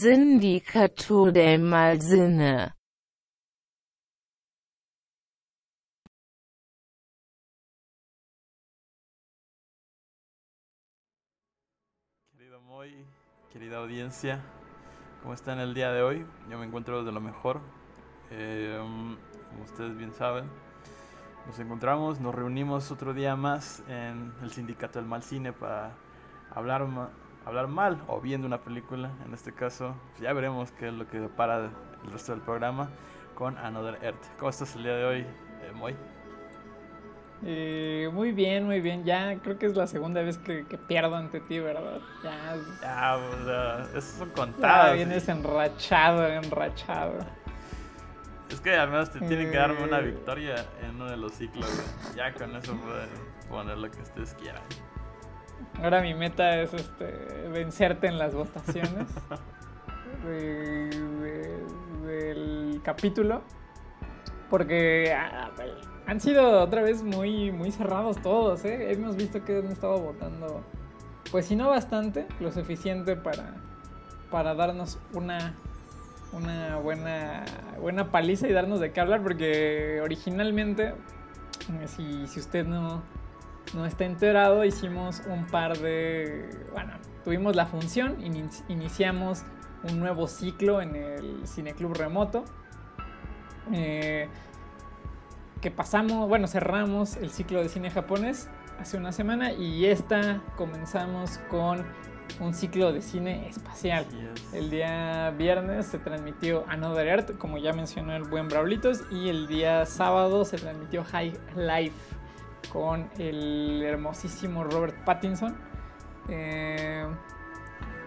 Sindicato del Malsinne Querido Moy, querida audiencia, ¿cómo están el día de hoy? Yo me encuentro de lo mejor. Eh, como ustedes bien saben, nos encontramos, nos reunimos otro día más en el Sindicato del Mal Cine para hablar, hablar mal o bien de una película. En este caso, ya veremos qué es lo que para el resto del programa con Another Earth. ¿Cómo estás el día de hoy, eh, Moy? Eh, muy bien, muy bien. Ya creo que es la segunda vez que, pierdo ante ti, ¿verdad? Ya. Ya, o sea, eso son contadas. Ya vienes enrachado, enrachado. Es que al menos te tienen que darme una eh. victoria en uno de los ciclos. Ya con eso pueden poner lo que ustedes quieran. Ahora mi meta es este vencerte en las votaciones del capítulo. Porque ah, han sido otra vez muy, muy cerrados todos, ¿eh? Hemos visto que han estado votando, pues si no bastante, lo suficiente para, para darnos una una buena, buena paliza y darnos de qué hablar, porque originalmente, si, si usted no, no está enterado, hicimos un par de... Bueno, tuvimos la función, iniciamos un nuevo ciclo en el Cineclub Remoto. Eh, que pasamos, bueno, cerramos el ciclo de cine japonés hace una semana y esta comenzamos con un ciclo de cine espacial. El día viernes se transmitió Another Earth, como ya mencionó el buen Braulitos, y el día sábado se transmitió High Life con el hermosísimo Robert Pattinson. Eh,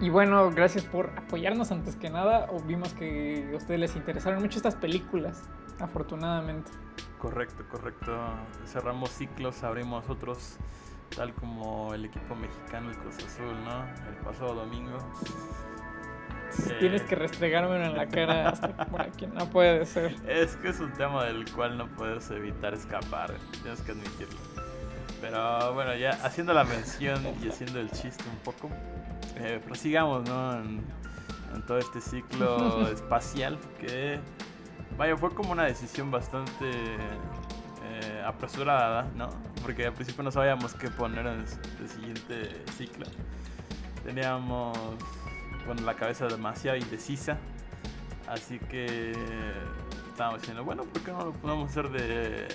y bueno, gracias por apoyarnos antes que nada. Vimos que a ustedes les interesaron mucho estas películas, afortunadamente. Correcto, correcto. Cerramos ciclos, abrimos otros tal como el equipo mexicano, el Cruz Azul, ¿no? El pasado domingo. Tienes que restregármelo en la cara hasta por aquí, no puede ser. Es que es un tema del cual no puedes evitar escapar, tienes que admitirlo. Pero bueno, ya haciendo la mención y haciendo el chiste un poco, eh, prosigamos, ¿no? En, en todo este ciclo espacial que, vaya, fue como una decisión bastante eh, apresurada, ¿no? Porque al principio no sabíamos qué poner en el siguiente ciclo. Teníamos, bueno, la cabeza demasiado indecisa. Así que estábamos diciendo, bueno, ¿por qué no lo podemos hacer de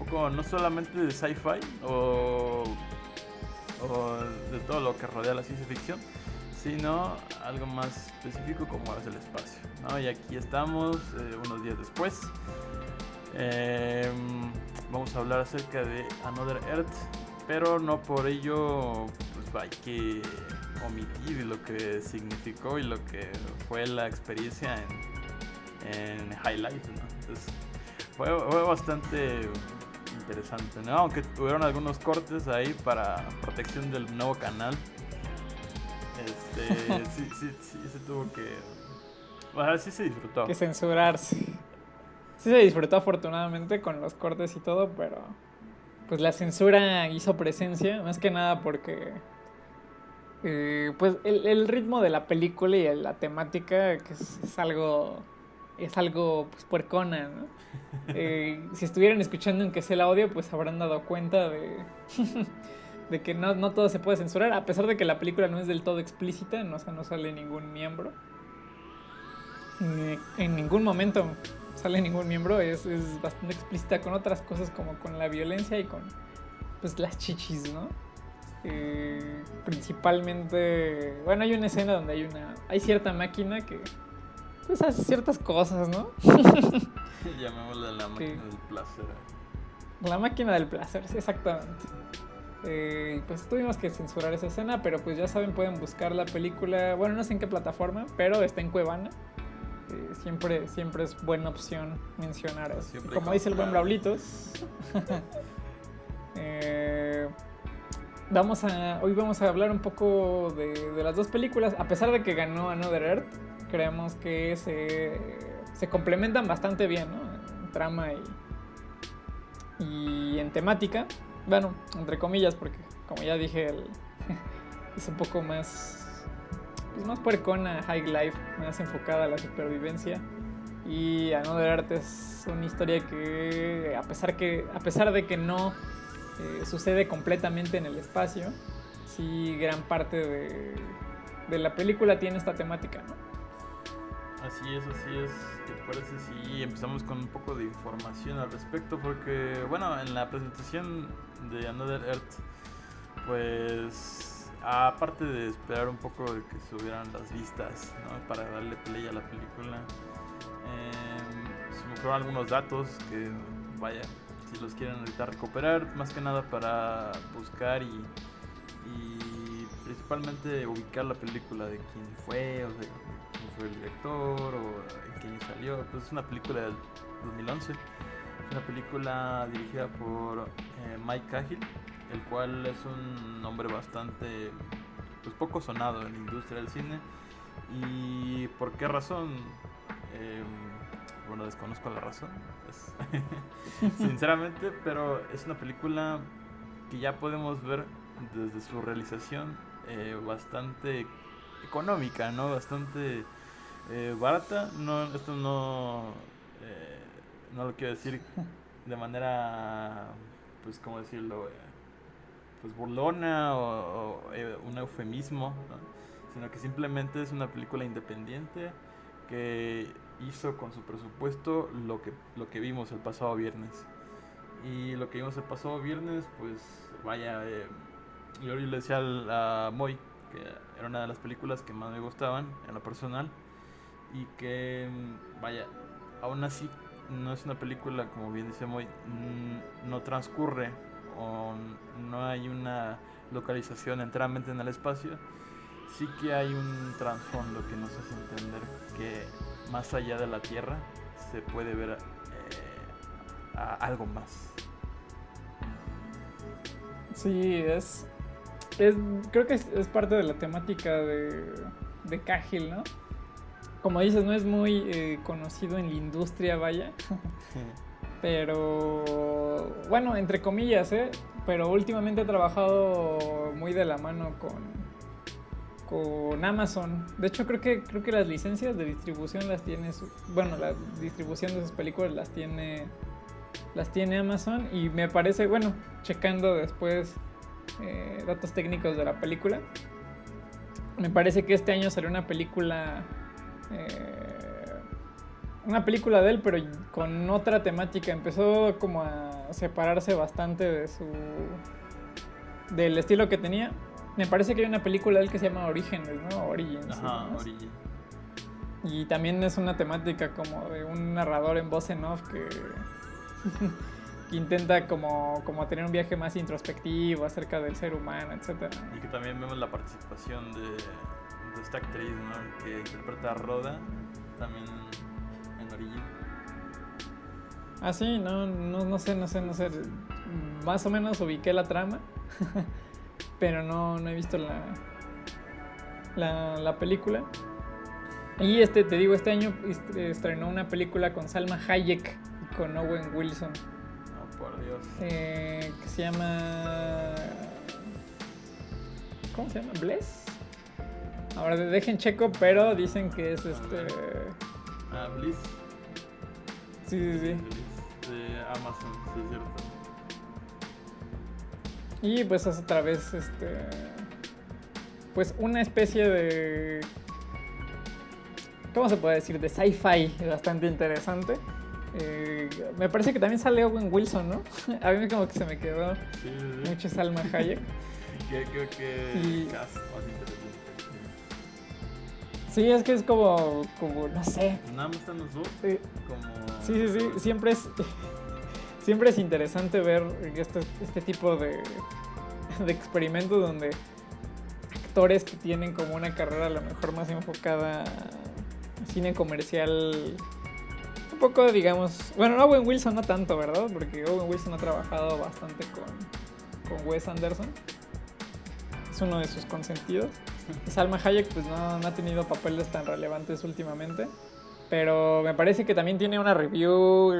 poco, no solamente de sci-fi o, o de todo lo que rodea la ciencia ficción, sino algo más específico como es el espacio. ¿no? Y aquí estamos eh, unos días después. Eh, vamos a hablar acerca de Another Earth, pero no por ello pues, hay que omitir lo que significó y lo que fue la experiencia en, en High Life. fue, bastante interesante, ¿no? aunque tuvieron algunos cortes ahí para protección del nuevo canal. Este, sí, sí, sí, se tuvo que. Bueno, sí se disfrutó. Que censurarse sí se disfrutó afortunadamente con los cortes y todo, pero pues la censura hizo presencia, más que nada porque eh, pues el, ritmo de la película y la temática que es, algo es algo pues puercona, ¿no? Eh, si estuvieran escuchando en que es el audio, pues habrán dado cuenta de, de que no, no, todo se puede censurar, a pesar de que la película no es del todo explícita, no, o no sale ningún miembro. En ningún momento sale ningún miembro, es, es, bastante explícita con otras cosas como con la violencia y con pues las chichis, ¿no? Eh, principalmente, bueno, hay una escena donde hay una, hay cierta máquina que pues hace ciertas cosas, ¿no? Llamémosla la máquina del placer. La máquina del placer, exactamente. Eh, pues tuvimos que censurar esa escena, pero pues ya saben, pueden buscar la película, bueno, no sé en qué plataforma, pero está en Cuevana siempre, siempre es buena opción mencionar eso. Como dice el buen Braulitos. Eh, vamos a, hoy vamos a hablar un poco de, las dos películas. A pesar de que ganó Another Earth, creemos que se, complementan bastante bien, ¿no? En trama y, en temática. Bueno, entre comillas, porque como ya dije, es un poco más, pues más puercona, high life, más enfocada a la supervivencia. Y Another Earth es una historia que, a pesar, que, a pesar de que no eh, sucede completamente en el espacio, sí gran parte de, de la película tiene esta temática, ¿no? Así es, así es. ¿Qué te parece si empezamos con un poco de información al respecto? Porque, bueno, en la presentación de Another Earth, pues, aparte de esperar un poco de que subieran las vistas, ¿no? Para darle play a la película, eh, se me algunos datos que, vaya, si los quieren ahorita recuperar, más que nada para buscar y, y principalmente ubicar la película de quién fue, o sea, quién fue el director o en qué año salió. Pues es una película del 2011. Es una película dirigida por eh, Mike Cahill, el cual es un hombre bastante, pues poco sonado en la industria del cine. ¿Y por qué razón? Eh, bueno, desconozco la razón, pues, sinceramente, pero es una película que ya podemos ver desde su realización eh, bastante económica, ¿no? Bastante eh, barata. No, esto no, eh, no lo quiero decir de manera, pues, ¿cómo decirlo? Pues burlona o, eh, un eufemismo, ¿no? sino que simplemente es una película independiente que hizo con su presupuesto lo que, lo que vimos el pasado viernes. Y lo que vimos el pasado viernes, pues vaya, eh, yo le decía a Moy que era una de las películas que más me gustaban en lo personal y que, mm, vaya, aún así no es una película, como bien dice Moy, mm, no transcurre o no hay una localización enteramente en el espacio, sí que hay un trasfondo que nos hace entender que más allá de la Tierra se puede ver eh, algo más. Sí, es, es creo que es, es parte de la temática de, de Cahill, ¿no? Como dices, no es muy eh, conocido en la industria, vaya. Pero, bueno, entre comillas, ¿eh? Pero últimamente he trabajado muy de la mano con, con Amazon. De hecho, creo que, creo que las licencias de distribución las tiene... su- bueno, la distribución de sus películas las tiene, las tiene Amazon. Y me parece, bueno, checando después eh, datos técnicos de la película, me parece que este año salió una película... eh, una película de él, pero con otra temática. Empezó como a separarse bastante de su. del estilo que tenía. Me parece que hay una película de él que se llama Orígenes, ¿no? Origins. Ajá, ¿no? Origin. Y también es una temática como de un narrador en voz en off que, que intenta como, como tener un viaje más introspectivo acerca del ser humano, etc. Y que también vemos la participación de, de esta actriz, ¿no? Que interpreta a Roda, también en Origin. Ah, sí, no, no, no sé, no sé, no sé. Más o menos ubiqué la trama, pero no, no he visto la, la, la película. Y este, te digo, este año est- estrenó una película con Salma Hayek y con Owen Wilson, por Dios. eh, que se llama... ¿Cómo se llama? ¿Bless? Ahora dejen checo, pero dicen que es este... Ah, Bliss. Sí, sí, sí. Bliss de Amazon, sí, es cierto. Y pues es otra vez este. Pues una especie de. ¿Cómo se puede decir? De sci-fi bastante interesante. Eh, me parece que también sale Owen Wilson, ¿no? A mí como que se me quedó Sí, mucho Salma Hayek. Que- Creo que Y- el cast más interesante. Sí, es que es como, como no sé. Nada más están los dos, Sí, como... sí, sí, sí, siempre es, siempre es interesante ver este, este tipo de, de experimentos donde actores que tienen como una carrera a lo mejor más enfocada a cine comercial, poco, digamos, bueno, no Owen Wilson no tanto, ¿verdad? Porque Owen Wilson ha trabajado bastante con, con Wes Anderson. Es uno de sus consentidos. Salma Hayek pues no, no ha tenido papeles tan relevantes últimamente. Pero me parece que también tiene una review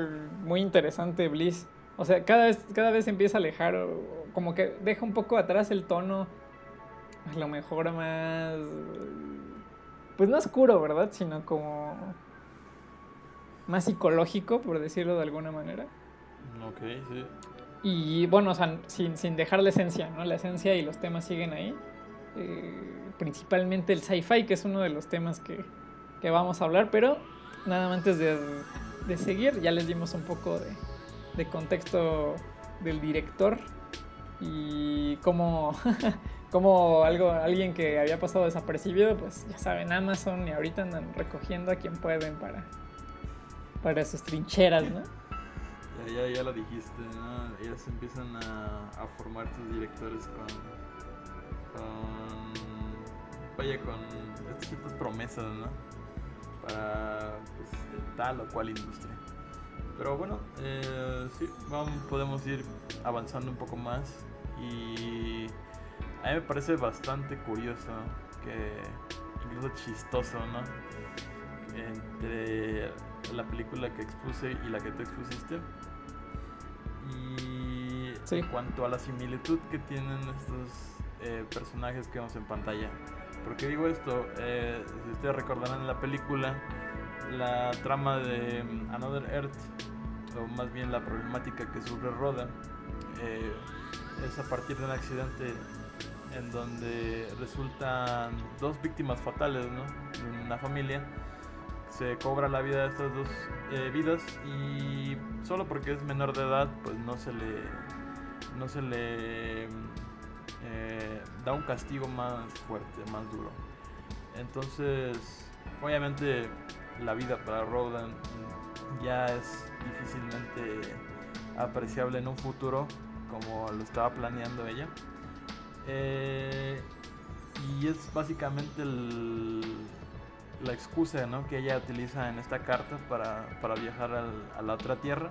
muy interesante, Bliss. O sea, cada vez, cada vez empieza a alejar, como que deja un poco atrás el tono, a lo mejor más, pues no oscuro, ¿verdad? Sino como más psicológico, por decirlo de alguna manera. Ok, sí. Y bueno, o sea, sin, sin dejar la esencia, ¿no? La esencia y los temas siguen ahí. Eh, principalmente el sci-fi, que es uno de los temas que, que vamos a hablar, pero nada más antes de, de seguir, ya les dimos un poco de, de contexto del director y cómo, cómo algo, alguien que había pasado desapercibido, pues ya saben, Amazon y ahorita andan recogiendo a quien pueden para, para sus trincheras, ¿no? Ya, ya, ya lo dijiste, ¿no? Se empiezan a, formar tus directores con, con. Vaya, con estas ciertas promesas, ¿no? Para pues, tal o cual industria. Pero bueno, eh, sí, vamos, podemos ir avanzando un poco más. Y a mí me parece bastante curioso, que incluso chistoso, ¿no? Entre la película que expuse y la que tú expusiste. Y Sí. en cuanto a la similitud que tienen estos eh, personajes que vemos en pantalla. ¿Por qué digo esto? Eh, si ustedes recordarán en la película, la trama de mm, Another Earth, o más bien la problemática que sufre Roda, eh, es a partir de un accidente en donde resultan dos víctimas fatales, ¿no? De una familia. Se cobra la vida de estas dos eh, vidas y solo porque es menor de edad, pues no se le, no se le eh, da un castigo más fuerte, más duro. Entonces, obviamente la vida para Rodan ya es difícilmente apreciable en un futuro como lo estaba planeando ella. Eh, y es básicamente el- la excusa ¿no? que ella utiliza en esta carta para, para viajar al- a la otra tierra.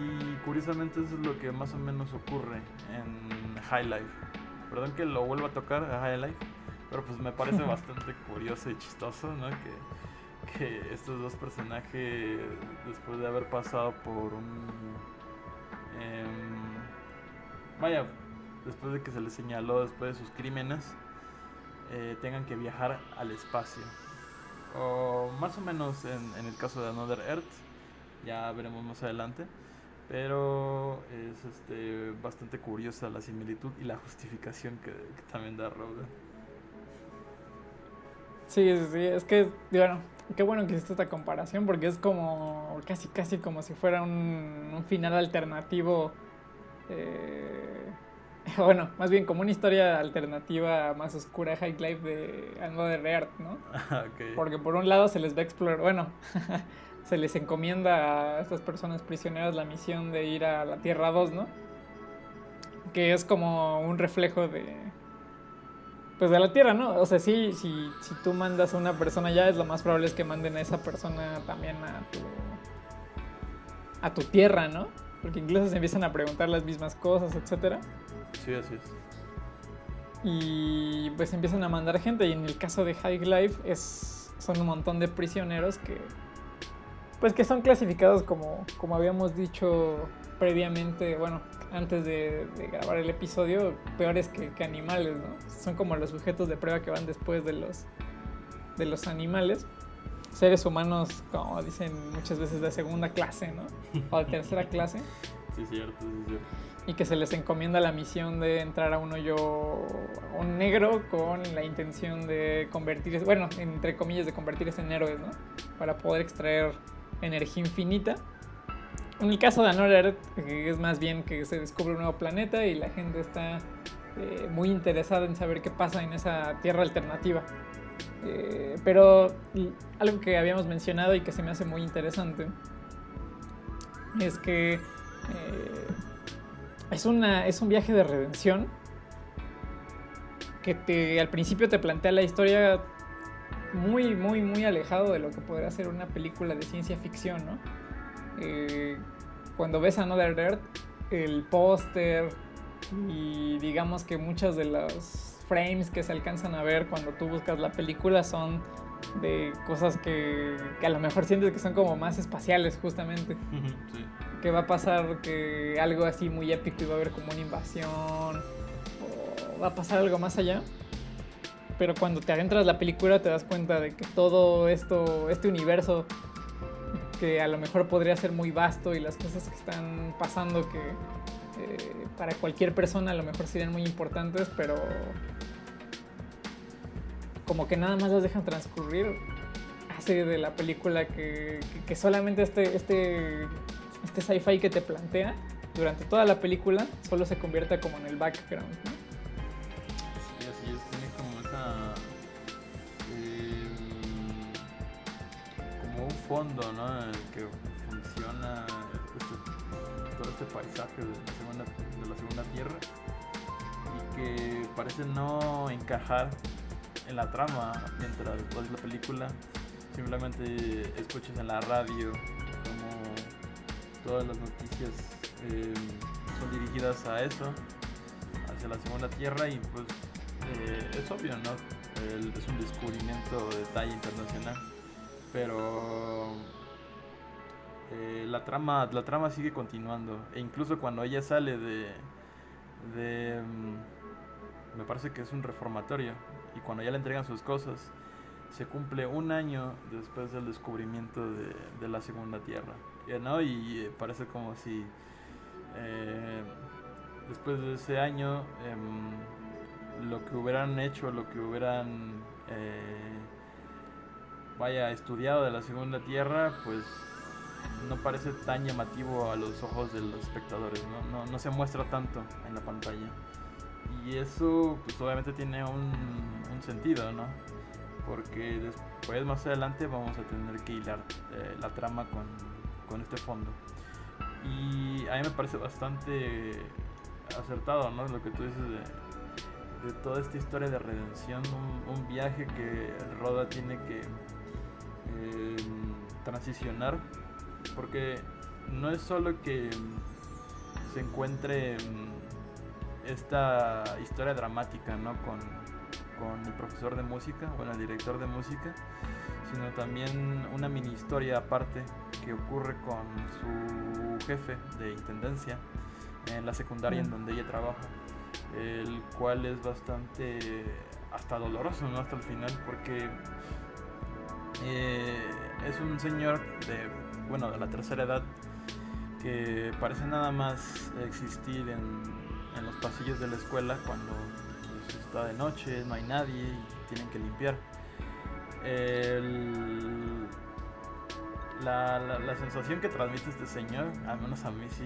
Y curiosamente eso es lo que más o menos ocurre en High Life. Perdón que lo vuelva a tocar a High Life, pero pues me parece bastante curioso y chistoso, ¿no? Que, que estos dos personajes, después de haber pasado por un... em, vaya, después de que se les señaló después de sus crímenes, eh, tengan que viajar al espacio. O más o menos en, el caso de Another Earth, ya veremos más adelante. Pero es este, bastante curiosa la similitud y la justificación que, también da Rogan. Sí, sí, sí, es que, bueno, qué bueno que hiciste esta comparación porque es como, casi, casi como si fuera un, un final alternativo, eh, bueno, más bien como una historia alternativa más oscura, High Life de Another Earth, ¿no? Ok. Porque por un lado se les va a explorar, bueno, se les encomienda a estas personas prisioneras la misión de ir a la Tierra 2, ¿no? Que es como un reflejo de... Pues de la Tierra, ¿no? O sea, sí, si, si tú mandas a una persona allá, es lo más probable es que manden a esa persona también a tu... a tu Tierra, ¿no? Porque incluso se empiezan a preguntar las mismas cosas, etcétera. Sí, así es. y pues empiezan a mandar gente y en el caso de High Life es son un montón de prisioneros que pues que son clasificados como como habíamos dicho previamente bueno antes de, de grabar el episodio peores que, que animales no son como los sujetos de prueba que van después de los de los animales seres humanos como dicen muchas veces de segunda clase no o de tercera clase Sí, cierto, sí, cierto. y que se les encomienda la misión de entrar a un hoyo un negro con la intención de convertirse, bueno, entre comillas, de convertirse en héroes, ¿no? Para poder extraer energía infinita. En el caso de Another, que es más bien que se descubre un nuevo planeta y la gente está eh, muy interesada en saber qué pasa en esa tierra alternativa. Eh, pero algo que habíamos mencionado y que se me hace muy interesante es que eh, es, una, es un viaje de redención que al principio te plantea la historia muy, muy, muy alejado de lo que podría ser una película de ciencia ficción, ¿no? Eh, cuando ves Another Earth, el póster y digamos que muchos de los frames que se alcanzan a ver cuando tú buscas la película son de cosas que, que a lo mejor sientes que son como más espaciales justamente Sí. que va a pasar que algo así muy épico y va a haber como una invasión o va a pasar algo más allá. Pero cuando te adentras la película te das cuenta de que todo esto, este universo que a lo mejor podría ser muy vasto y las cosas que están pasando que para cualquier persona a lo mejor serían muy importantes, pero como que nada más las dejan transcurrir, hace de la película que, que, solamente este, este, este sci-fi que te plantea durante toda la película solo se convierta como en el background. ¿no? Eh, como un fondo, ¿no? Este- paisaje de la, segunda, tierra y que parece no encajar en la trama mientras ves la película. Simplemente escuchas en la radio como todas las noticias eh, son dirigidas a eso, hacia la segunda tierra y pues eh, es obvio, ¿no? Es un descubrimiento de talla internacional, pero eh, la trama la trama sigue continuando e incluso cuando ella sale de mm, me parece que es un reformatorio y cuando ya le entregan sus cosas se cumple un año después del descubrimiento de, la segunda tierra Ya, ¿no? y eh, parece como si eh, después de ese año em, lo que hubieran hecho lo que hubieran eh, vaya estudiado de la segunda tierra pues no parece tan llamativo a los ojos de los espectadores, ¿no? No, no se muestra tanto en la pantalla. Y eso, pues obviamente tiene un, un sentido, ¿no? Porque después, más adelante, vamos a tener que hilar eh, la trama con, con este fondo. Y a mí me parece bastante acertado, ¿no? Lo que tú dices de, toda esta historia de redención, un, un viaje que Roda tiene que eh, transicionar porque no es solo que se encuentre mm, esta historia dramática, ¿no? Con, con el profesor de música, bueno, el director de música, sino también una mini historia aparte que ocurre con su jefe de intendencia en la secundaria en Mm. donde ella trabaja, el cual es bastante hasta doloroso, ¿no? Hasta el final, porque eh, es un señor de, bueno, de la tercera edad que parece nada más existir en, en los pasillos de la escuela cuando pues, está de noche, no hay nadie y tienen que limpiar. La- la sensación que transmite este señor, al menos a mí sí,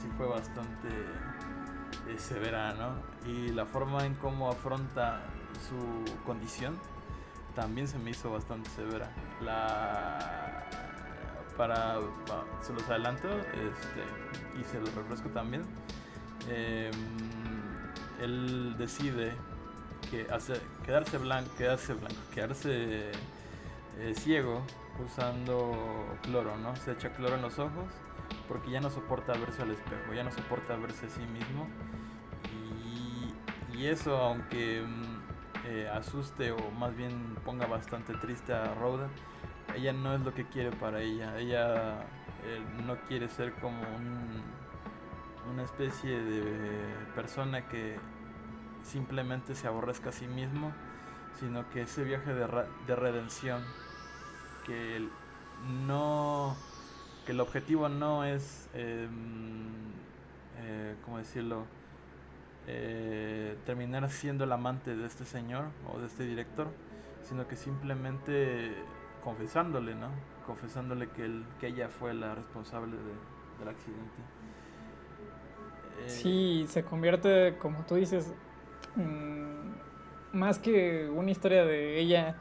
sí fue bastante eh, severa, ¿no? Y la forma en cómo afronta su condición también se me hizo bastante severa. La para se los adelanto este, y se los refresco también. Em, él decide que hace, quedarse blanco, quedarse blanco, quedarse eh, ciego usando cloro, ¿no? Se echa cloro en los ojos porque ya no soporta verse al espejo, ya no soporta verse a sí mismo. Y, y eso, aunque mm, eh, asuste o más bien ponga bastante triste a Rhoda, ella no es lo que quiere para ella. Ella eh, no quiere ser como un- una especie de persona que simplemente se aborrezca a sí mismo, sino que ese viaje de, de redención, que el- no, que el objetivo no es, em, eh, ¿cómo decirlo? Eh, terminar siendo el amante de este señor o de este director, sino que simplemente confesándole, ¿no? Confesándole que, él, que ella fue la responsable de- del accidente. Eh, Sí, se convierte, como tú dices, mm, más que una historia de ella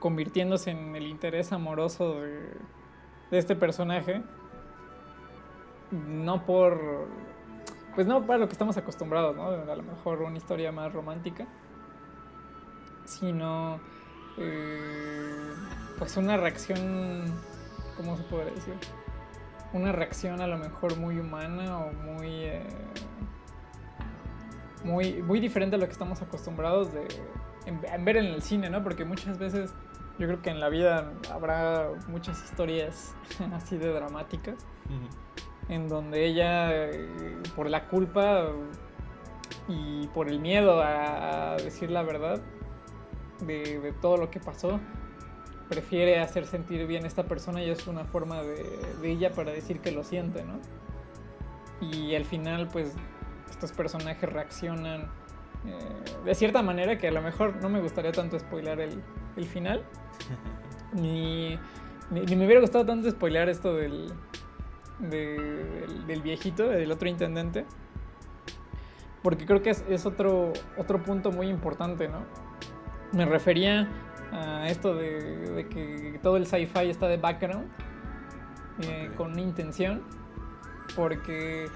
convirtiéndose en el interés amoroso de, de este personaje, no por, pues no para lo que estamos acostumbrados, ¿no? A lo mejor una historia más romántica, sino eh, pues una reacción, ¿cómo se podría decir? Una reacción a lo mejor muy humana o muy, eh, muy, muy diferente a lo que estamos acostumbrados de, en, en ver en el cine, ¿no? Porque muchas veces yo creo que en la vida habrá muchas historias así de dramáticas en donde ella, eh, por la culpa y por el miedo a decir la verdad de, de todo lo que pasó, prefiere hacer sentir bien a esta persona y es una forma de, de ella para decir que lo siente, ¿no? Y al final, pues, estos personajes reaccionan eh, de cierta manera que a lo mejor no me gustaría tanto spoilar el, el final. ni, ni, ni me hubiera gustado tanto spoilar esto del, de- del, del viejito, del otro intendente. Porque creo que es, es otro, otro punto muy importante, ¿no? Me refería a esto de, de que todo el sci-fi está de background, eh, con intención, porque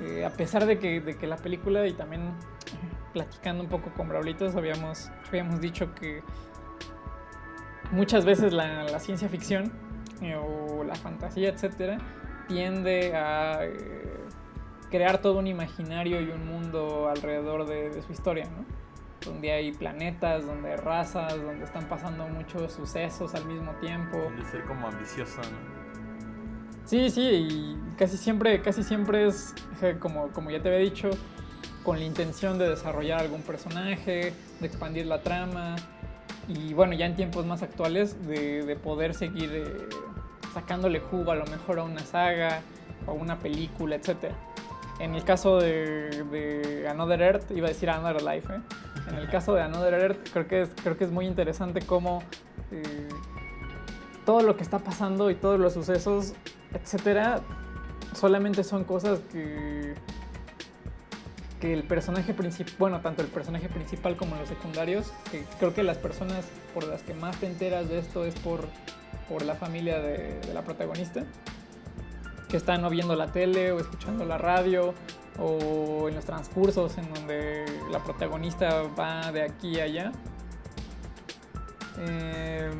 eh, a pesar de que, de que la película y también platicando un poco con Braulitos habíamos, habíamos dicho que muchas veces la, la ciencia ficción eh, o la fantasía, etcétera, tiende a crear todo un imaginario y un mundo alrededor de, de su historia, ¿no? Donde hay planetas, donde hay razas, donde están pasando muchos sucesos al mismo tiempo. De ser como ambicioso, ¿no? Sí, sí, y casi siempre, casi siempre es, como, como ya te había dicho, con la intención de desarrollar algún personaje, de expandir la trama, y bueno, ya en tiempos más actuales, de, de poder seguir eh, sacándole jugo a lo mejor a una saga, o a una película, etc. En el caso de, de Another Earth, iba a decir Another Life, ¿eh? En el caso de Another Earth, creo que es, creo que es muy interesante cómo... eh, todo lo que está pasando y todos los sucesos, etcétera, solamente son cosas que que el personaje principal, bueno, tanto el personaje principal como los secundarios, que creo que las personas por las que más te enteras de esto es por, por la familia de, la protagonista, que están o viendo la tele o escuchando la radio o en los transcursos en donde la protagonista va de aquí a allá. Eh,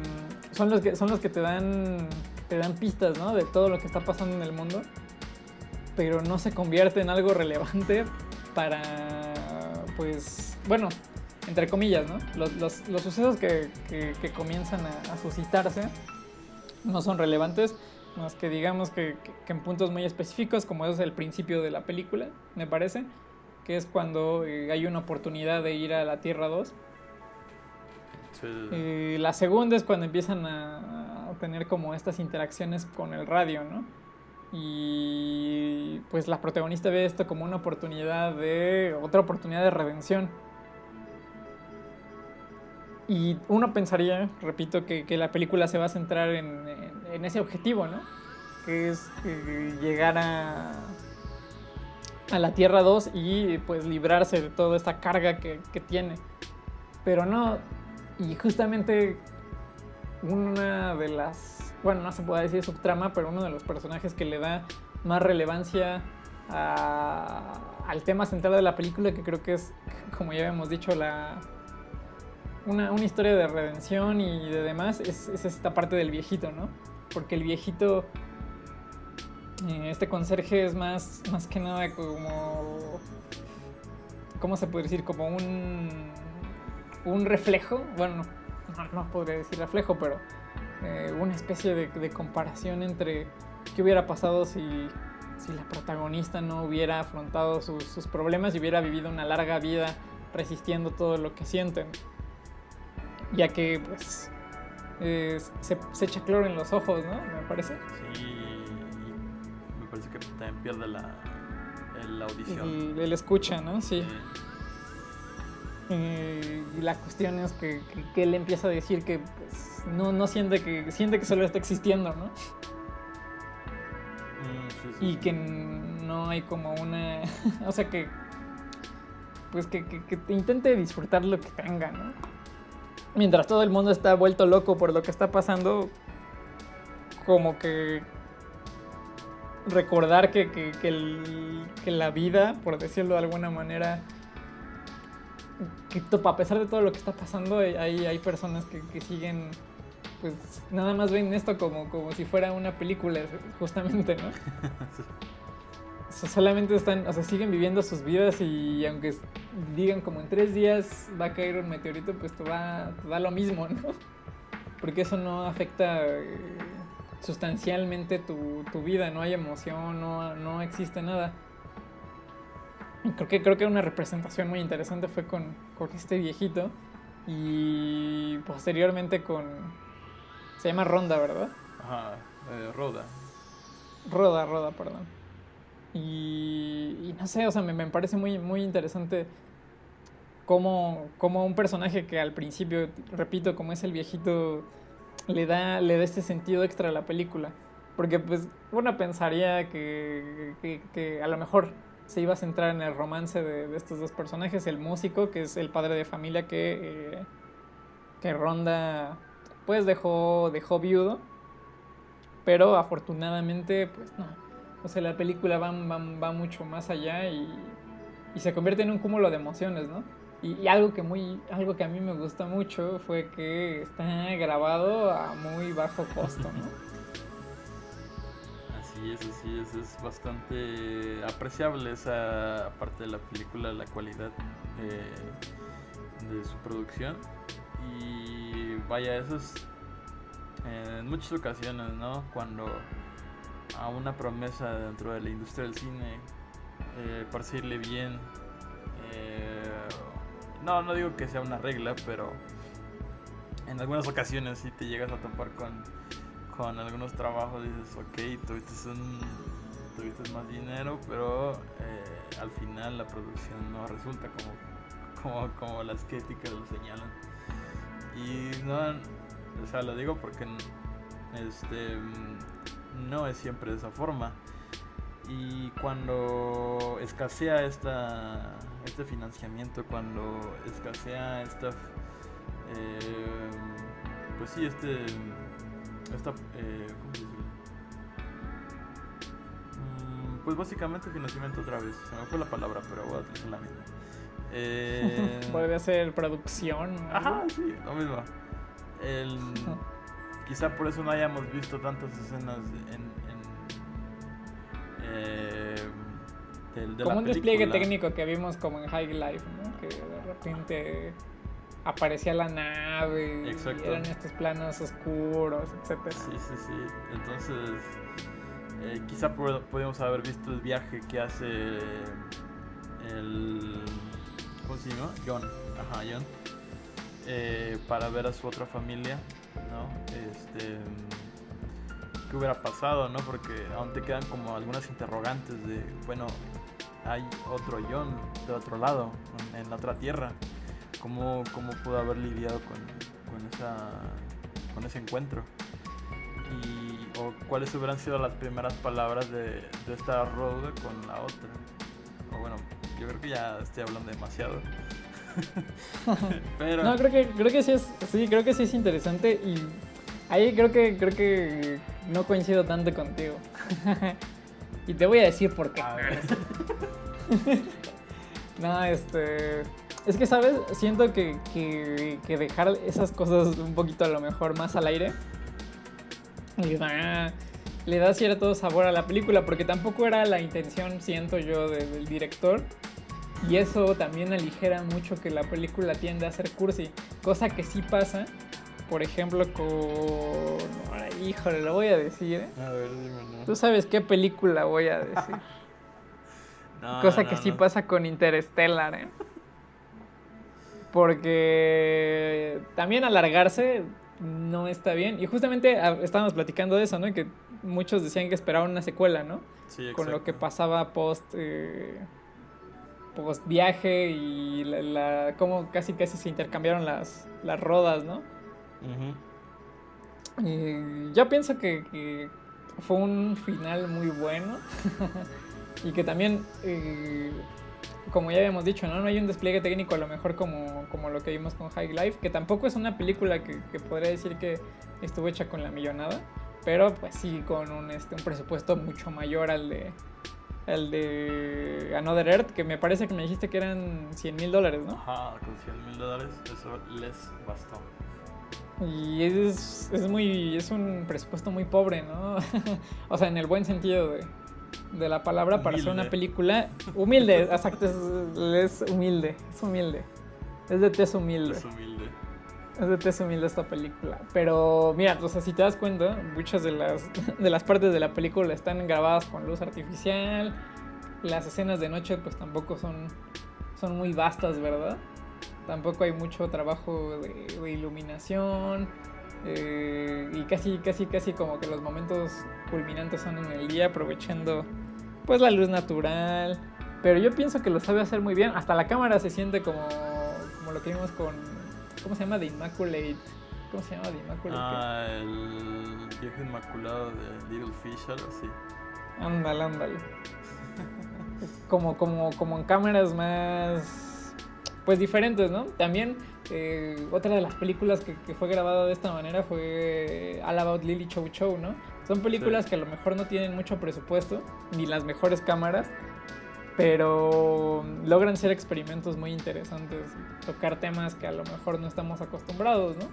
son los que son los que te dan te dan pistas de todo lo que está pasando en el mundo pero no se convierte en algo relevante para pues bueno entre comillas los, los- los sucesos que, que- que comienzan a, a suscitarse no son relevantes más que digamos que, en puntos muy específicos como es el principio de la película me parece que es cuando eh, hay una oportunidad de ir a la Tierra 2 Sí. y la segunda es cuando empiezan a, a tener como estas interacciones con el radio, ¿no? Y pues la protagonista ve esto como una oportunidad de. otra oportunidad de redención. Y uno pensaría, repito, que, que la película se va a centrar en, en- en ese objetivo, ¿no? Que es eh, llegar a, a la Tierra 2 y pues librarse de toda esta carga que, que tiene. Pero no, y justamente una de las, bueno, no se puede decir subtrama, pero uno de los personajes que le da más relevancia a- al tema central de la película, que creo que es, como ya habíamos dicho, la, una, una historia de redención y de demás, es esta parte del viejito, ¿no? Porque el viejito, eh, este conserje es más, más que nada como, ¿cómo se puede decir? Como un, un reflejo, bueno, no, no podría decir reflejo, pero eh, una especie de, comparación entre qué hubiera pasado si, si la protagonista no hubiera afrontado sus problemas y hubiera vivido una larga vida resistiendo todo lo que sienten. Ya que, pues, eh, se, se echa cloro en los ojos, ¿no? Me parece. Sí, y me parece que también pierde la, la audición. El, el escucha, ¿no? Sí. Sí. Eh, y la cuestión es que, que- que él empieza a decir que pues, no, no siente que siente que solo está existiendo, ¿no? Mm, sí, sí, y que no hay como una o sea que pues que, que- que te intente disfrutar lo que tenga no mientras todo el mundo está vuelto loco por lo que está pasando como que recordar que, que- que el- que la vida por decirlo de alguna manera que a pesar de todo lo que está pasando hay, hay, personas que, siguen pues nada más ven esto como, como si fuera una película justamente no sea, solamente están, o sea, siguen viviendo sus vidas y aunque digan como en tres días va a caer un meteorito, pues te, va, te da lo mismo, ¿no? Porque eso no afecta eh, sustancialmente tu, tu vida, no hay emoción, no, no existe nada. Creo que, creo que una representación muy interesante fue con, con este viejito y posteriormente con... Se llama Ronda, ¿verdad? Ajá, eh, Roda. Roda, Roda, perdón. Y, y no sé, o sea, me, me parece muy, muy interesante cómo, cómo un personaje que al principio, repito, como es el viejito, le da, le da este sentido extra a la película. Porque pues uno pensaría que, que, a lo mejor se iba a centrar en el romance de, de estos dos personajes, el músico, que es el padre de familia que, eh, que Ronda pues dejó, dejó viudo. Pero afortunadamente, pues no. O sea, la película va, mucho más allá y, y se convierte en un cúmulo de emociones, ¿no? Y, algo, que muy, algo que a mí me gusta mucho fue que está grabado a muy bajo costo, ¿no? Así es, así es, es bastante apreciable esa parte de la película, la cualidad eh, de su producción. Y vaya, eso es en muchas ocasiones, ¿no? Cuando a una promesa dentro de la industria del cine, eh, parece irle bien. eh, no, no digo que sea una regla, pero en algunas ocasiones sí te llegas a topar con, con algunos trabajos dices, ok, tuviste, un, tuviste más dinero, pero eh, al final la producción no resulta como, como, como las críticas lo señalan. Y no, o sea, lo digo porque este, no es siempre de esa forma. Y cuando escasea esta, este financiamiento, cuando escasea esta, eh, pues sí, este, esta, eh, ¿cómo decirlo? Mm, Pues básicamente financiamiento otra vez. Se me fue la palabra, pero voy a utilizar la misma. Eh, Podría ser producción. Ajá, sí, lo mismo. El, quizá por eso no hayamos visto tantas escenas en, en eh, de como un despliegue técnico que vimos como en High Life, ¿no? Que de repente aparecía la nave Exacto. y eran estos planos oscuros, etcétera. Sí, sí, sí. Entonces, eh, quizá pod- podríamos haber visto el viaje que hace el. ¿Cómo se llama? John. Ajá, John. eh, para ver a su otra familia, ¿no? Este. ¿Qué hubiera pasado, no? Porque aún te quedan como algunas interrogantes de, bueno, hay otro John de otro lado, en, la otra tierra. ¿Cómo, cómo pudo haber lidiado con, con, esa, con ese encuentro? y o cuáles hubieran sido las primeras palabras de, de esta Rhoda con la otra. O bueno, yo creo que ya estoy hablando demasiado. Pero No, creo que, creo que sí es, sí, creo que sí es interesante y ahí creo que, creo que no coincido tanto contigo. y te voy a decir por qué. No, este. Es que, ¿sabes? Siento que, que, que dejar esas cosas un poquito a lo mejor más al aire le da, le da cierto sabor a la película, porque tampoco era la intención, siento yo, de- del director. Y eso también aligera mucho que la película tiende a ser cursi, cosa que sí pasa, por ejemplo, con. Ay, híjole, lo voy a decir, ¿eh? A ver, dime, ¿no? Tú sabes qué película voy a decir. No, Cosa no, que sí pasa con Interstellar, ¿eh? Porque también alargarse no está bien. Y justamente ah, estábamos platicando de eso, ¿no? Que muchos decían que esperaban una secuela, ¿no? Sí, Con lo exacto. que pasaba post, eh, post viaje y la, la- cómo casi casi se intercambiaron las, las rodas, ¿no? Y yo pienso que, que fue un final muy bueno y que también, eh, como ya habíamos dicho, ¿no? no hay un despliegue técnico a lo mejor como, como lo que vimos con High Life, que tampoco es una película que, que podría decir que estuvo hecha con la millonada, pero pues sí con un, este, un presupuesto mucho mayor al de, al de Another Earth, que me parece que me dijiste que eran 100 mil dólares, ¿no? Ajá, con 100 mil dólares, eso les bastó. Y es, es muy. es un presupuesto muy pobre, ¿no? o sea, en el buen sentido de, de la palabra para hacer una película. Humilde, exacto, es, es humilde, es humilde. Es de tez humilde. Es humilde. Es de tez humilde esta película. Pero mira, o sea, si te das cuenta, muchas de las, de las partes de la película están grabadas con luz artificial. Las escenas de noche pues tampoco son, son muy vastas, ¿verdad? Tampoco hay mucho trabajo de, iluminación. eh, y casi, casi, casi como que los momentos culminantes son en el día, aprovechando pues la luz natural. Pero yo pienso que lo sabe hacer muy bien. Hasta la cámara se siente como, como lo que vimos con. ¿Cómo se llama? The Immaculate. ¿Cómo se llama? The Immaculate. Ah, el viejo inmaculado de Little Fish, algo así. Ándale, ándale. Como, como, como en cámaras más. Pues diferentes, ¿no? También. eh, otra de las películas que, que fue grabada de esta manera fue All About Lily Chow Chow, ¿no? Son películas Sí. que a lo mejor no tienen mucho presupuesto, ni las mejores cámaras, pero logran ser experimentos muy interesantes, tocar temas que a lo mejor no estamos acostumbrados, ¿no?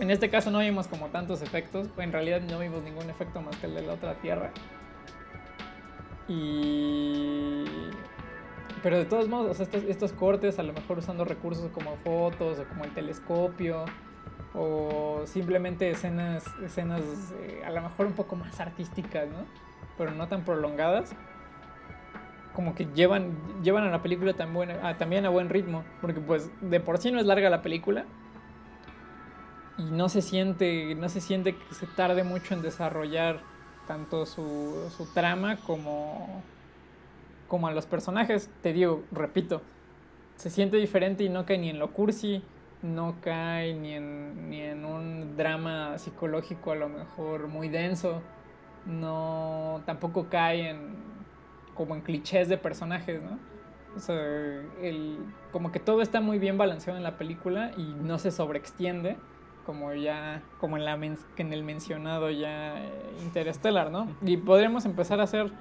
En este caso no vimos como tantos efectos, en realidad no vimos ningún efecto más que el de la otra tierra. Y... Pero de todos modos, estos cortes, a lo mejor usando recursos como fotos o como el telescopio, o simplemente escenas, escenas eh, a lo mejor un poco más artísticas, ¿no? Pero no tan prolongadas. Como que llevan, llevan a la película tan buena, a- también a buen ritmo. Porque pues de por sí no es larga la película. Y no se siente, no se siente que se tarde mucho en desarrollar tanto su, su trama como, como a los personajes. Te digo, repito, se siente diferente y no cae ni en lo cursi, no cae ni en, ni en un drama psicológico a lo mejor muy denso, no tampoco cae en como en clichés de personajes, ¿no? O sea, el, como que todo está muy bien balanceado en la película y no se sobreextiende como ya como en la en el mencionado ya eh, Interstellar, ¿no? Y podríamos empezar a hacer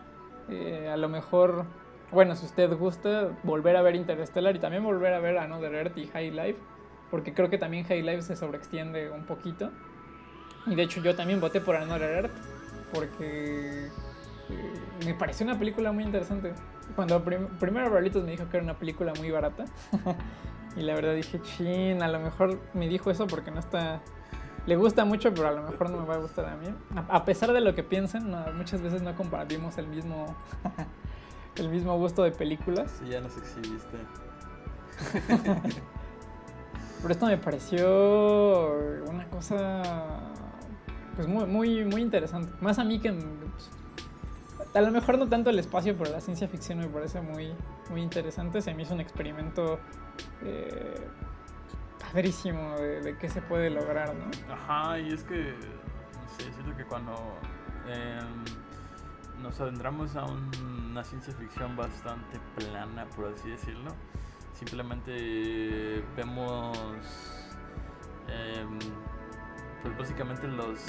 eh, a lo mejor bueno, si usted gusta volver a ver Interstellar y también volver a ver Another Earth y High Life, porque creo que también High Life se sobreextiende un poquito. Y de hecho yo también voté por Another Earth porque me pareció una película muy interesante. Cuando prim- primero Barlitos me dijo que era una película muy barata. y la verdad dije, chin, a lo mejor me dijo eso porque no está... Le gusta mucho, pero a lo mejor no me va a gustar a mí. A, pesar de lo que piensen, no, muchas veces no compartimos el mismo, el mismo gusto de películas. Sí, ya nos exhibiste. Pero esto me pareció una cosa pues muy, muy, muy interesante. Más a mí que pues, a lo mejor no tanto el espacio, pero la ciencia ficción me parece muy, muy interesante. Se me hizo un experimento eh, padrísimo de, qué se puede lograr, ¿no? Ajá, y es que, no sé, siento que cuando em, nos adentramos a un- una ciencia ficción bastante plana, por así decirlo, simplemente vemos, em, pues básicamente los,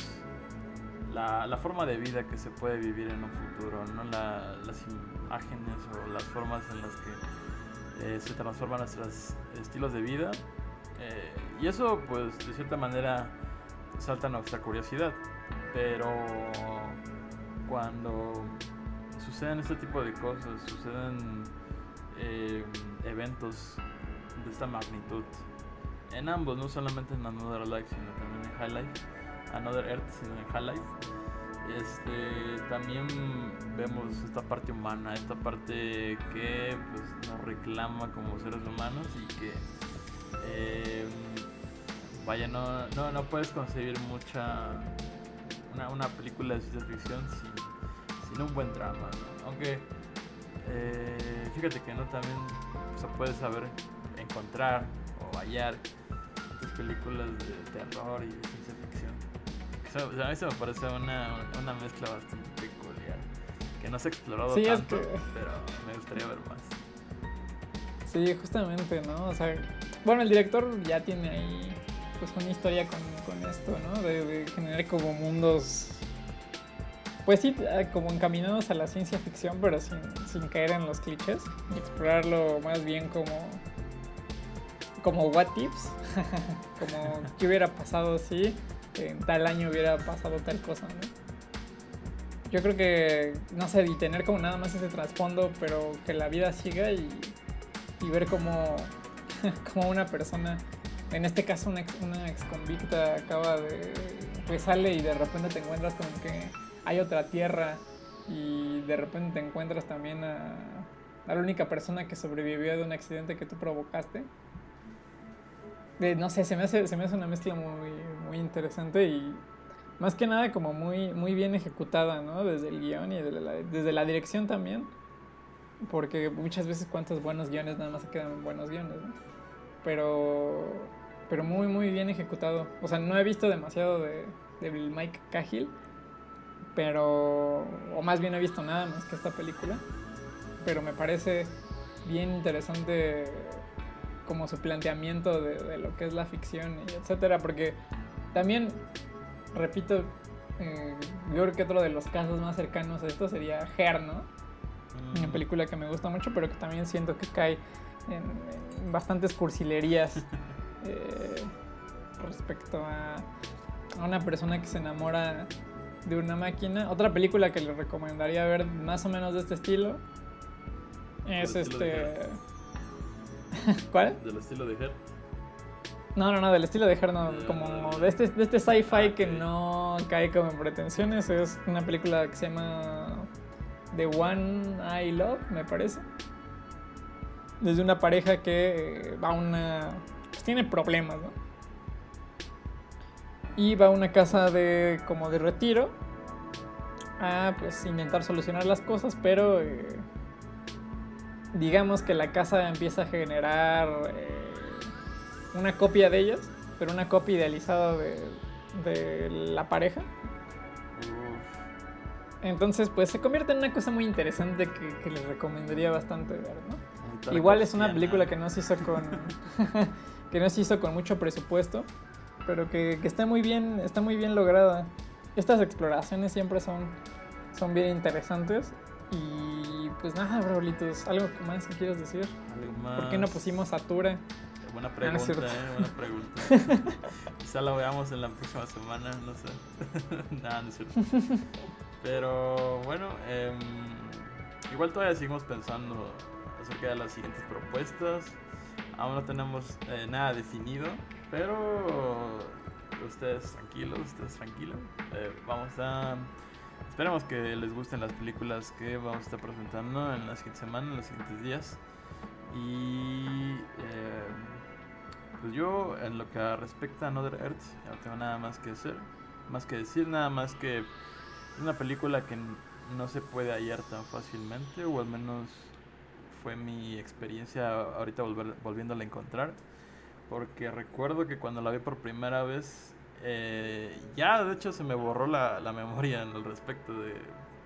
la, forma de vida que se puede vivir en un futuro, ¿no? La- las imágenes o las formas en las que eh, se transforman nuestros estilos de vida. Eh, y eso, pues, de cierta manera salta nuestra curiosidad. Pero cuando suceden este tipo de cosas, suceden eh, eventos de esta magnitud, en ambos, no solamente en Another Life, sino también en High Life, Another Earth, sino en High Life, este, también vemos esta parte humana, esta parte que pues, nos reclama como seres humanos y que eh, vaya, no, no, no puedes concebir mucha una, una película de ciencia ficción sin, un buen drama. Aunque eh, fíjate que no también se puede saber encontrar o hallar estas películas de terror y de ciencia. Eso- o sea, a mí se me parece una, una mezcla bastante peculiar. Que no se ha explorado Sí, es tanto, que- pero me gustaría ver más. Sí, justamente, ¿no? O sea, bueno, el director ya tiene ahí pues una historia con, con esto, ¿no? De, de generar como mundos, pues sí, eh, como encaminados a la ciencia ficción, pero sin, sin caer en los clichés y explorarlo más bien como como what ifs, como qué hubiera pasado si en tal año hubiera pasado tal cosa, ¿no? Yo creo que, no sé, y tener como nada más ese trasfondo, pero que la vida siga y, y ver cómo, cómo una persona en este caso una ex, una ex convicta acaba de, pues sale y de repente te encuentras con que hay otra tierra y de repente te encuentras también a, a la única persona que sobrevivió de un accidente que tú provocaste. No sé, se me, hace, se me hace una mezcla muy, muy interesante y más que nada como muy, muy bien ejecutada, ¿no? Desde el guion y desde la, desde la dirección también. Porque muchas veces cuántos buenos guiones nada más se quedan en buenos guiones, ¿no? Pero, pero muy, muy bien ejecutado. O sea, no he visto demasiado de, de Mike Cahill, pero, o más bien he visto nada más que esta película. Pero me parece bien interesante como su planteamiento de, de lo que es la ficción y etcétera, porque también, repito, eh, yo creo que otro de los casos más cercanos a esto sería Her, ¿no? Mm. Una película que me gusta mucho, pero que también siento que cae en, en bastantes cursilerías eh, respecto a, a una persona que se enamora de una máquina. Otra película que le recomendaría ver más o menos de este estilo es este... ¿Cuál? Del estilo de Her. No, no, no, del estilo de Her, no, como de este, de este sci-fi ah, que no cae como en pretensiones. Es una película que se llama The One I Love, me parece. Desde una pareja que eh, va a una. Pues tiene problemas, ¿no? Y va a una casa de. como de retiro. A pues intentar solucionar las cosas, pero. eh, digamos que la casa empieza a generar. eh, una copia de ellas, pero una copia idealizada de, de la pareja. Entonces, pues se convierte en una cosa muy interesante que, que les recomendaría bastante ver, ¿no? Igual es una película que no se hizo con que no se hizo con mucho presupuesto, pero que, que está muy bien, está muy bien lograda. Estas exploraciones siempre son, son bien interesantes. Y pues nada, Braulitos, ¿algo más que quieras decir? Algo ¿Por qué no más. pusimos Satura? Buena no pregunta, cierto. eh, buena pregunta. Quizá la veamos en la próxima semana, no sé. Nada, no es cierto. Pero bueno, em, igual todavía seguimos pensando acerca de las siguientes propuestas. Aún no tenemos eh, nada definido, pero ustedes tranquilos, ustedes tranquilos. Eh, vamos a... Esperemos que les gusten las películas que vamos a estar presentando en las siguientes semanas, en los siguientes días. Y eh, pues yo en lo que respecta a Another Earth ya no tengo nada más que hacer, más que decir, nada más que es una película que no se puede hallar tan fácilmente, o al menos fue mi experiencia ahorita volver, volviéndola a encontrar, porque recuerdo que cuando la vi por primera vez, eh, ya de hecho se me borró la, la memoria al respecto de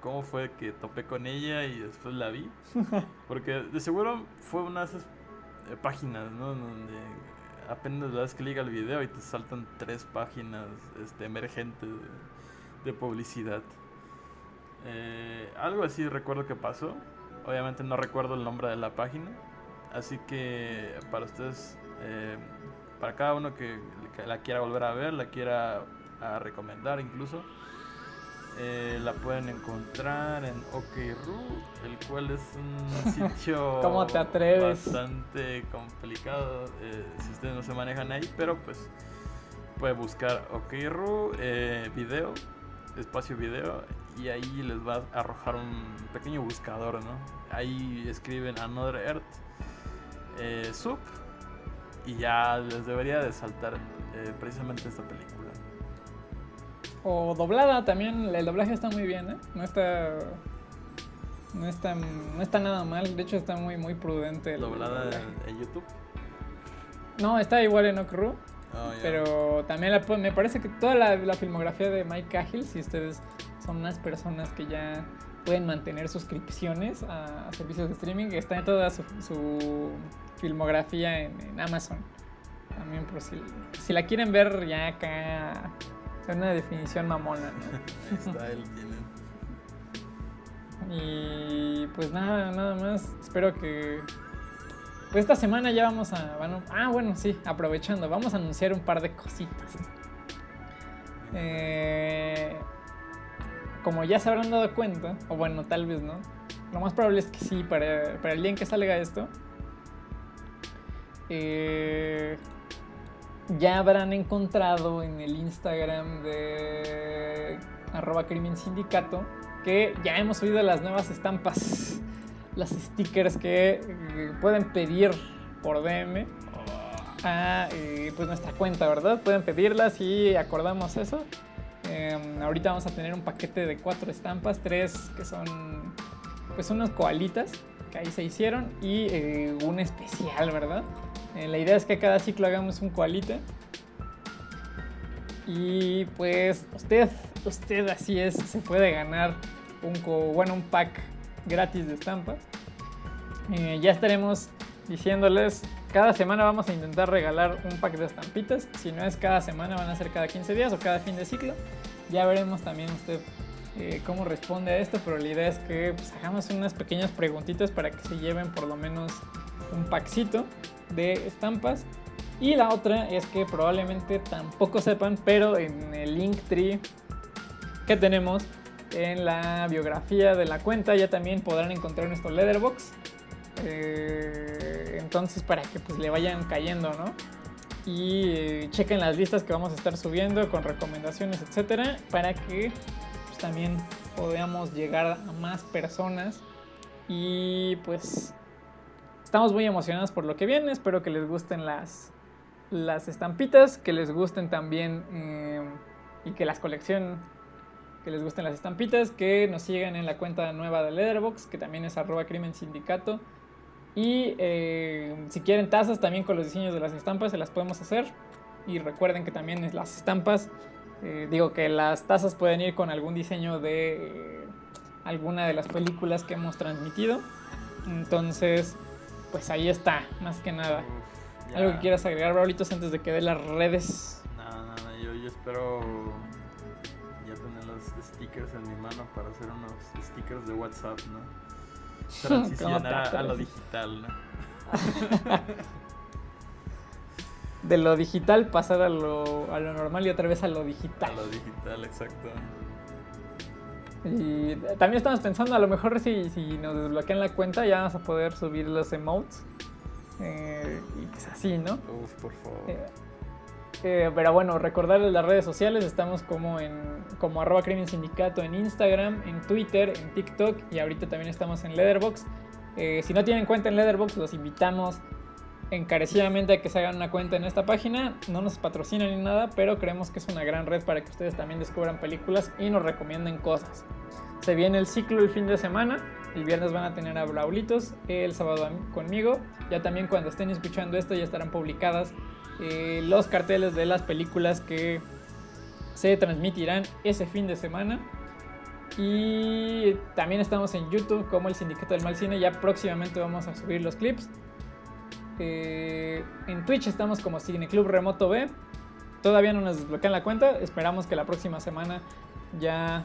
cómo fue que topé con ella y después la vi. Porque de seguro fue una de esas eh, páginas, ¿no? Donde apenas le das clic al video y te saltan tres páginas este, emergentes de, de publicidad. Eh, algo así recuerdo que pasó. Obviamente no recuerdo el nombre de la página. Así que para ustedes, eh, para cada uno que la quiera volver a ver, la quiera a recomendar incluso, eh, la pueden encontrar en OkRu, el cual es un sitio ¿Cómo te atreves? bastante complicado eh, si ustedes no se manejan ahí, pero pues puede buscar OkRu, eh, video, espacio video, y ahí les va a arrojar un pequeño buscador, ¿no? Ahí escriben Another Earth Sub y ya les debería de saltar eh, precisamente esta película. O doblada también, el doblaje está muy bien, ¿eh? No está. No está, no está nada mal, de hecho está muy, muy prudente. el Doblada en, en YouTube. No, está igual en Okru, Oh, ya. pero también la me parece que toda la, la filmografía de Mike Cahill, si ustedes son unas personas que ya pueden mantener suscripciones a, a servicios de streaming, está en toda su, su filmografía en, en Amazon. También por si, si la quieren ver ya acá, en una definición mamona, ¿no? Ahí está, él tiene. Y pues nada, nada más. Espero que. Pues esta semana ya vamos a. bueno, ah, bueno, sí, aprovechando. Vamos a anunciar un par de cositas. Eh, como ya se habrán dado cuenta, o bueno, tal vez no. Lo más probable es que sí, para, para el día en que salga esto. eh, ya habrán encontrado en el Instagram de arroba crimen sindicato que ya hemos subido las nuevas estampas, las stickers que eh, pueden pedir por DM a eh, pues nuestra cuenta, ¿verdad? Pueden pedirlas y acordamos eso. Em, ahorita vamos a tener un paquete de cuatro estampas, tres que son pues unos koalitas que ahí se hicieron y eh, un especial, ¿verdad? Eh, la idea es que cada ciclo hagamos un koalita. Y pues usted, usted así es, se puede ganar un, bueno, un pack gratis de estampas. Eh, ya estaremos diciéndoles, cada semana vamos a intentar regalar un pack de estampitas. Si no es cada semana, van a ser cada 15 días o cada fin de ciclo. Ya veremos también usted eh, cómo responde a esto, pero la idea es que pues, hagamos unas pequeñas preguntitas para que se lleven por lo menos un packcito de estampas. Y la otra es que probablemente tampoco sepan, pero en el link tree que tenemos en la biografía de la cuenta ya también podrán encontrar nuestro letterbox. Eh, entonces para que pues le vayan cayendo, ¿no? Y eh, chequen las listas que vamos a estar subiendo con recomendaciones, etcétera, para que pues, también podamos llegar a más personas. Y pues estamos muy emocionados por lo que viene. Espero que les gusten las, las estampitas, que les gusten también eh, y que las coleccionen que les gusten las estampitas, que nos sigan en la cuenta nueva de Letterbox, que también es arroba crimen sindicato. Y eh, si quieren tazas también con los diseños de las estampas, se las podemos hacer. Y recuerden que también las estampas, eh, digo que las tazas pueden ir con algún diseño de eh, alguna de las películas que hemos transmitido. Entonces, pues ahí está, más que nada. ¿Algo que quieras agregar, Braulitos, antes de que dé las redes? No, no, no, yo, yo espero stickers en mi mano para hacer unos stickers de WhatsApp, ¿no? Transicionar a, lo digital, ¿no? de lo digital pasar a lo, a lo normal y otra vez a lo digital. A lo digital, exacto. Y también estamos pensando, a lo mejor si, si nos desbloquean la cuenta ya vamos a poder subir los emotes. Eh, y pues así, ¿no? Uf, por favor. Eh, eh, pero bueno, recordarles las redes sociales, estamos como en como arroba crimen sindicato en Instagram, en Twitter, en TikTok y ahorita también estamos en Leatherbox. Eh, si no tienen cuenta en Leatherbox, los invitamos encarecidamente a que se hagan una cuenta en esta página. No nos patrocinan ni nada, pero creemos que es una gran red para que ustedes también descubran películas y nos recomienden cosas. Se viene el ciclo el fin de semana. El viernes van a tener a Braulitos, el sábado conmigo. Ya también cuando estén escuchando esto ya estarán publicadas eh, los carteles de las películas que se transmitirán ese fin de semana. Y también estamos en YouTube como el Sindicato del Mal Cine. Ya próximamente vamos a subir los clips. Eh, en Twitch estamos como Cineclub Remoto B. Todavía no nos desbloquean la cuenta. Esperamos que la próxima semana ya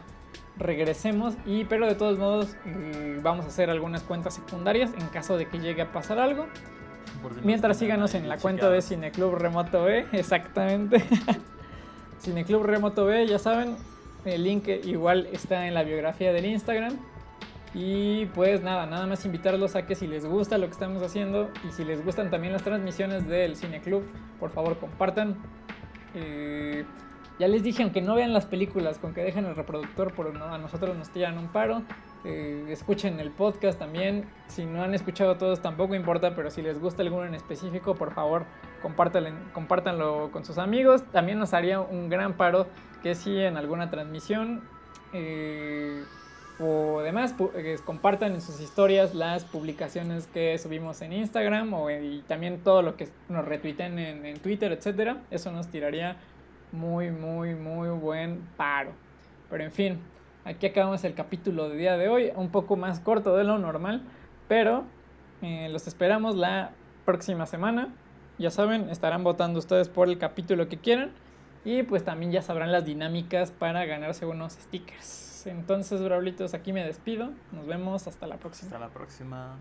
regresemos. Y pero de todos modos eh, vamos a hacer algunas cuentas secundarias en caso de que llegue a pasar algo. Mientras síganos en la cuenta de Cineclub Remoto B, exactamente. Cineclub Remoto B, ya saben, el link igual está en la biografía del Instagram. Y pues nada, nada más invitarlos a que si les gusta lo que estamos haciendo y si les gustan también las transmisiones del Cineclub, por favor compartan. Eh, ya les dije, aunque no vean las películas, con que dejen el reproductor, por no, a nosotros nos tiran un paro. Eh, escuchen el podcast también. Si no han escuchado todos, tampoco importa, pero si les gusta alguno en específico, por favor, compártanlo con sus amigos. También nos haría un gran paro que si en alguna transmisión eh, o demás, eh, compartan en sus historias las publicaciones que subimos en Instagram o, y también todo lo que nos retuiten en, en Twitter, etcétera. Eso nos tiraría muy, muy, muy buen paro. Pero en fin, aquí acabamos el capítulo de día de hoy, un poco más corto de lo normal, pero eh, los esperamos la próxima semana. Ya saben, estarán votando ustedes por el capítulo que quieran y pues también ya sabrán las dinámicas para ganarse unos stickers. Entonces, Braulitos, aquí me despido. Nos vemos hasta la próxima. Hasta la próxima.